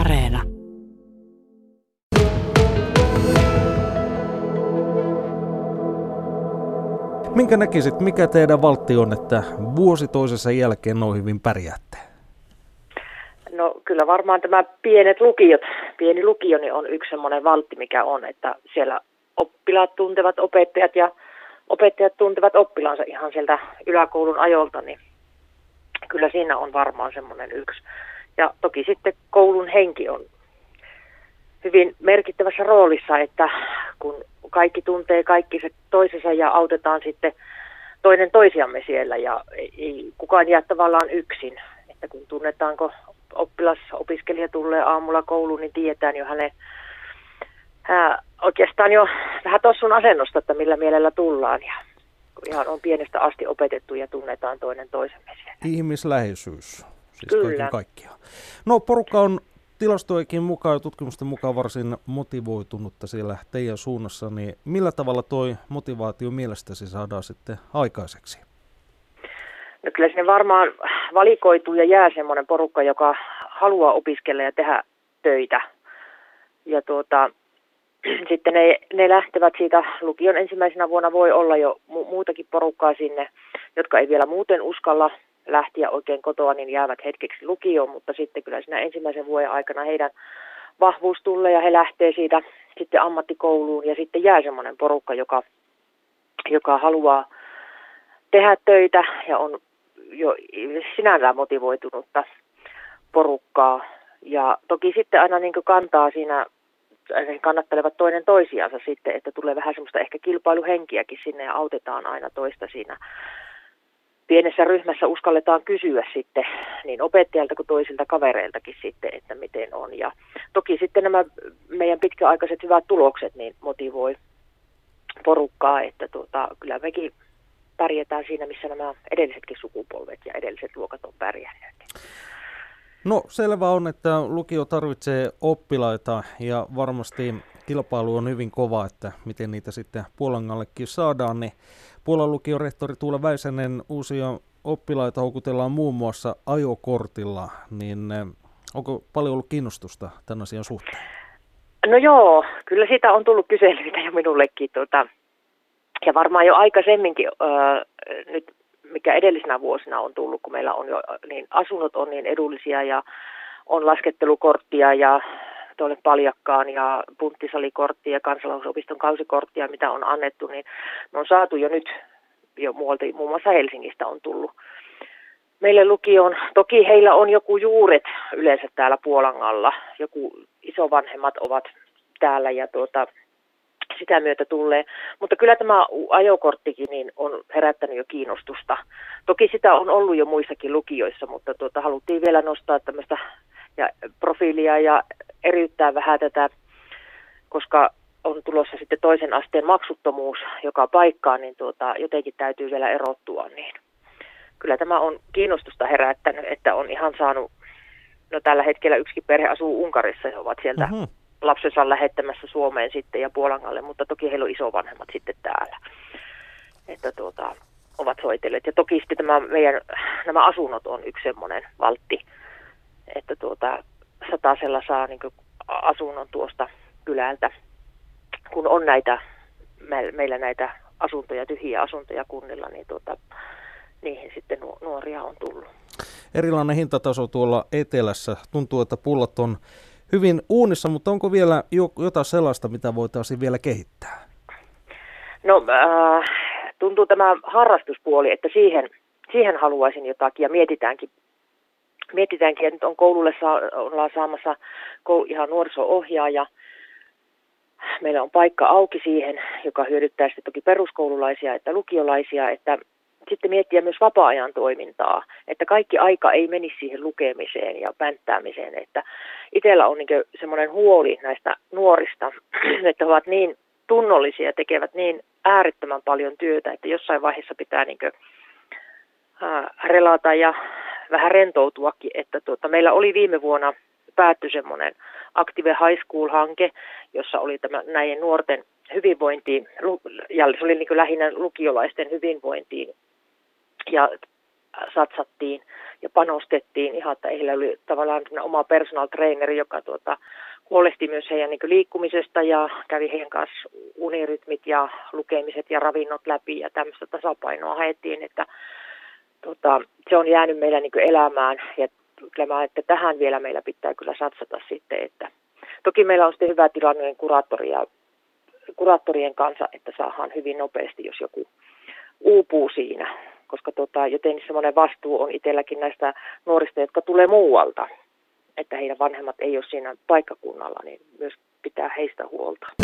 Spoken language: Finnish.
Areena. Minkä näkisit, mikä teidän valtti on, että vuosi toisessa jälkeen noin hyvin pärjäätte? No kyllä varmaan tämä pienet lukiot, pieni lukio niin on yksi semmoinen valtti, mikä on, että siellä oppilaat tuntevat opettajat ja opettajat tuntevat oppilaansa ihan sieltä yläkoulun ajolta, niin kyllä siinä on varmaan semmoinen yksi. Ja toki sitten koulun henki on hyvin merkittävässä roolissa, että kun kaikki tuntee kaikki se toisensa ja autetaan sitten toinen toisiamme siellä ja ei kukaan jää tavallaan yksin. Että kun tunnetaanko oppilas, opiskelija tulee aamulla kouluun, niin tietään jo hänen ää, oikeastaan jo vähän tossun asennosta, että millä mielellä tullaan. Ja ihan on pienestä asti opetettu ja tunnetaan toinen toisemme siellä. Ihmisläheisyys, siis Kyllä. kaiken kaikkiaan. No porukka on tilastoikin mukaan ja tutkimusten mukaan varsin motivoitunutta siellä teidän suunnassa, niin millä tavalla toi motivaatio mielestäsi saadaan sitten aikaiseksi? No kyllä sinne varmaan valikoituu ja jää semmoinen porukka, joka haluaa opiskella ja tehdä töitä. Ja tuota, sitten ne, ne lähtevät siitä, lukion ensimmäisenä vuonna voi olla jo mu- muutakin porukkaa sinne, jotka ei vielä muuten uskalla lähteä oikein kotoa, niin jäävät hetkeksi lukioon, mutta sitten kyllä siinä ensimmäisen vuoden aikana heidän vahvuus tulee ja he lähtee siitä sitten ammattikouluun ja sitten jää semmoinen porukka, joka, joka haluaa tehdä töitä ja on jo sinällään motivoitunutta porukkaa. Ja toki sitten aina niin kantaa siinä, he kannattelevat toinen toisiansa sitten, että tulee vähän semmoista ehkä kilpailuhenkiäkin sinne ja autetaan aina toista siinä. Pienessä ryhmässä uskalletaan kysyä sitten niin opettajalta kuin toisilta kavereiltakin sitten, että miten on. Ja toki sitten nämä meidän pitkäaikaiset hyvät tulokset niin motivoi porukkaa, että tuota, kyllä mekin pärjätään siinä, missä nämä edellisetkin sukupolvet ja edelliset luokat on pärjänneet. No selvä on, että lukio tarvitsee oppilaita ja varmasti kilpailu on hyvin kova, että miten niitä sitten Puolangallekin saadaan. Niin Puolan lukion rehtori Tuula Väisänen uusia oppilaita houkutellaan muun muassa ajokortilla, niin eh, onko paljon ollut kiinnostusta tämän asian suhteen? No joo, kyllä siitä on tullut kyselyitä jo minullekin. Tuota, ja varmaan jo aikaisemminkin, öö, nyt mikä edellisenä vuosina on tullut, kun meillä on jo, niin asunnot on niin edullisia ja on laskettelukorttia ja tuolle paljakkaan ja punttisalikorttia ja kansalaisopiston kausikorttia, mitä on annettu, niin me on saatu jo nyt, jo muualta, muun muassa Helsingistä on tullut meille lukioon. Toki heillä on joku juuret yleensä täällä Puolangalla, joku isovanhemmat ovat täällä ja tuota, sitä myötä tulee. Mutta kyllä tämä ajokorttikin niin on herättänyt jo kiinnostusta. Toki sitä on ollut jo muissakin lukioissa, mutta tuota, haluttiin vielä nostaa tämmöistä ja profiilia ja eriyttää vähän tätä, koska on tulossa sitten toisen asteen maksuttomuus joka paikkaan, niin tuota, jotenkin täytyy vielä erottua. Niin. Kyllä tämä on kiinnostusta herättänyt, että on ihan saanut, no tällä hetkellä yksikin perhe asuu Unkarissa ja ovat sieltä Mhm. lapsensa lähettämässä Suomeen sitten ja Puolangalle, mutta toki heillä on isovanhemmat sitten täällä. Että tuota, ovat soitelleet. Ja toki sitten tämä meidän, nämä asunnot on yksi semmoinen valtti, että tuota, satasella saa niin asunnon tuosta kylältä, kun on näitä, me- meillä näitä asuntoja, tyhjiä asuntoja kunnilla, niin tuota, niihin sitten nu- nuoria on tullut. Erilainen hintataso tuolla etelässä. Tuntuu, että pullot on hyvin uunissa, mutta onko vielä jo- jotain sellaista, mitä voitaisiin vielä kehittää? No äh, tuntuu tämä harrastuspuoli, että siihen, siihen haluaisin jotakin ja mietitäänkin, mietitäänkin että nyt on koululle saa, ollaan saamassa kou, ihan nuoriso-ohjaaja. Meillä on paikka auki siihen, joka hyödyttää sitten toki peruskoululaisia että lukiolaisia, että sitten miettiä myös vapaa-ajan toimintaa, että kaikki aika ei menisi siihen lukemiseen ja pänttäämiseen, että itsellä on niin semmoinen huoli näistä nuorista, että ovat niin tunnollisia ja tekevät niin äärettömän paljon työtä, että jossain vaiheessa pitää niin kuin, ää, relata ja vähän rentoutuakin, että tuota, meillä oli viime vuonna päättyi semmoinen Active High School-hanke, jossa oli tämä näiden nuorten hyvinvointiin, ja se oli niin kuin lähinnä lukiolaisten hyvinvointiin. Ja satsattiin ja panostettiin ihan, että heillä oli tavallaan oma personal traineri, joka tuota, huolehti myös heidän niin liikkumisesta ja kävi heidän kanssa unirytmit ja lukemiset ja ravinnot läpi ja tämmöistä tasapainoa haettiin, että tota, se on jäänyt meillä niin elämään ja kyllä mä, että tähän vielä meillä pitää kyllä satsata sitten, että toki meillä on sitten hyvä tilanne kuraattori ja kuraattorien kanssa, että saadaan hyvin nopeasti, jos joku uupuu siinä, koska tota, joten semmoinen vastuu on itselläkin näistä nuorista, jotka tulee muualta, että heidän vanhemmat ei ole siinä paikkakunnalla, niin myös pitää heistä huolta.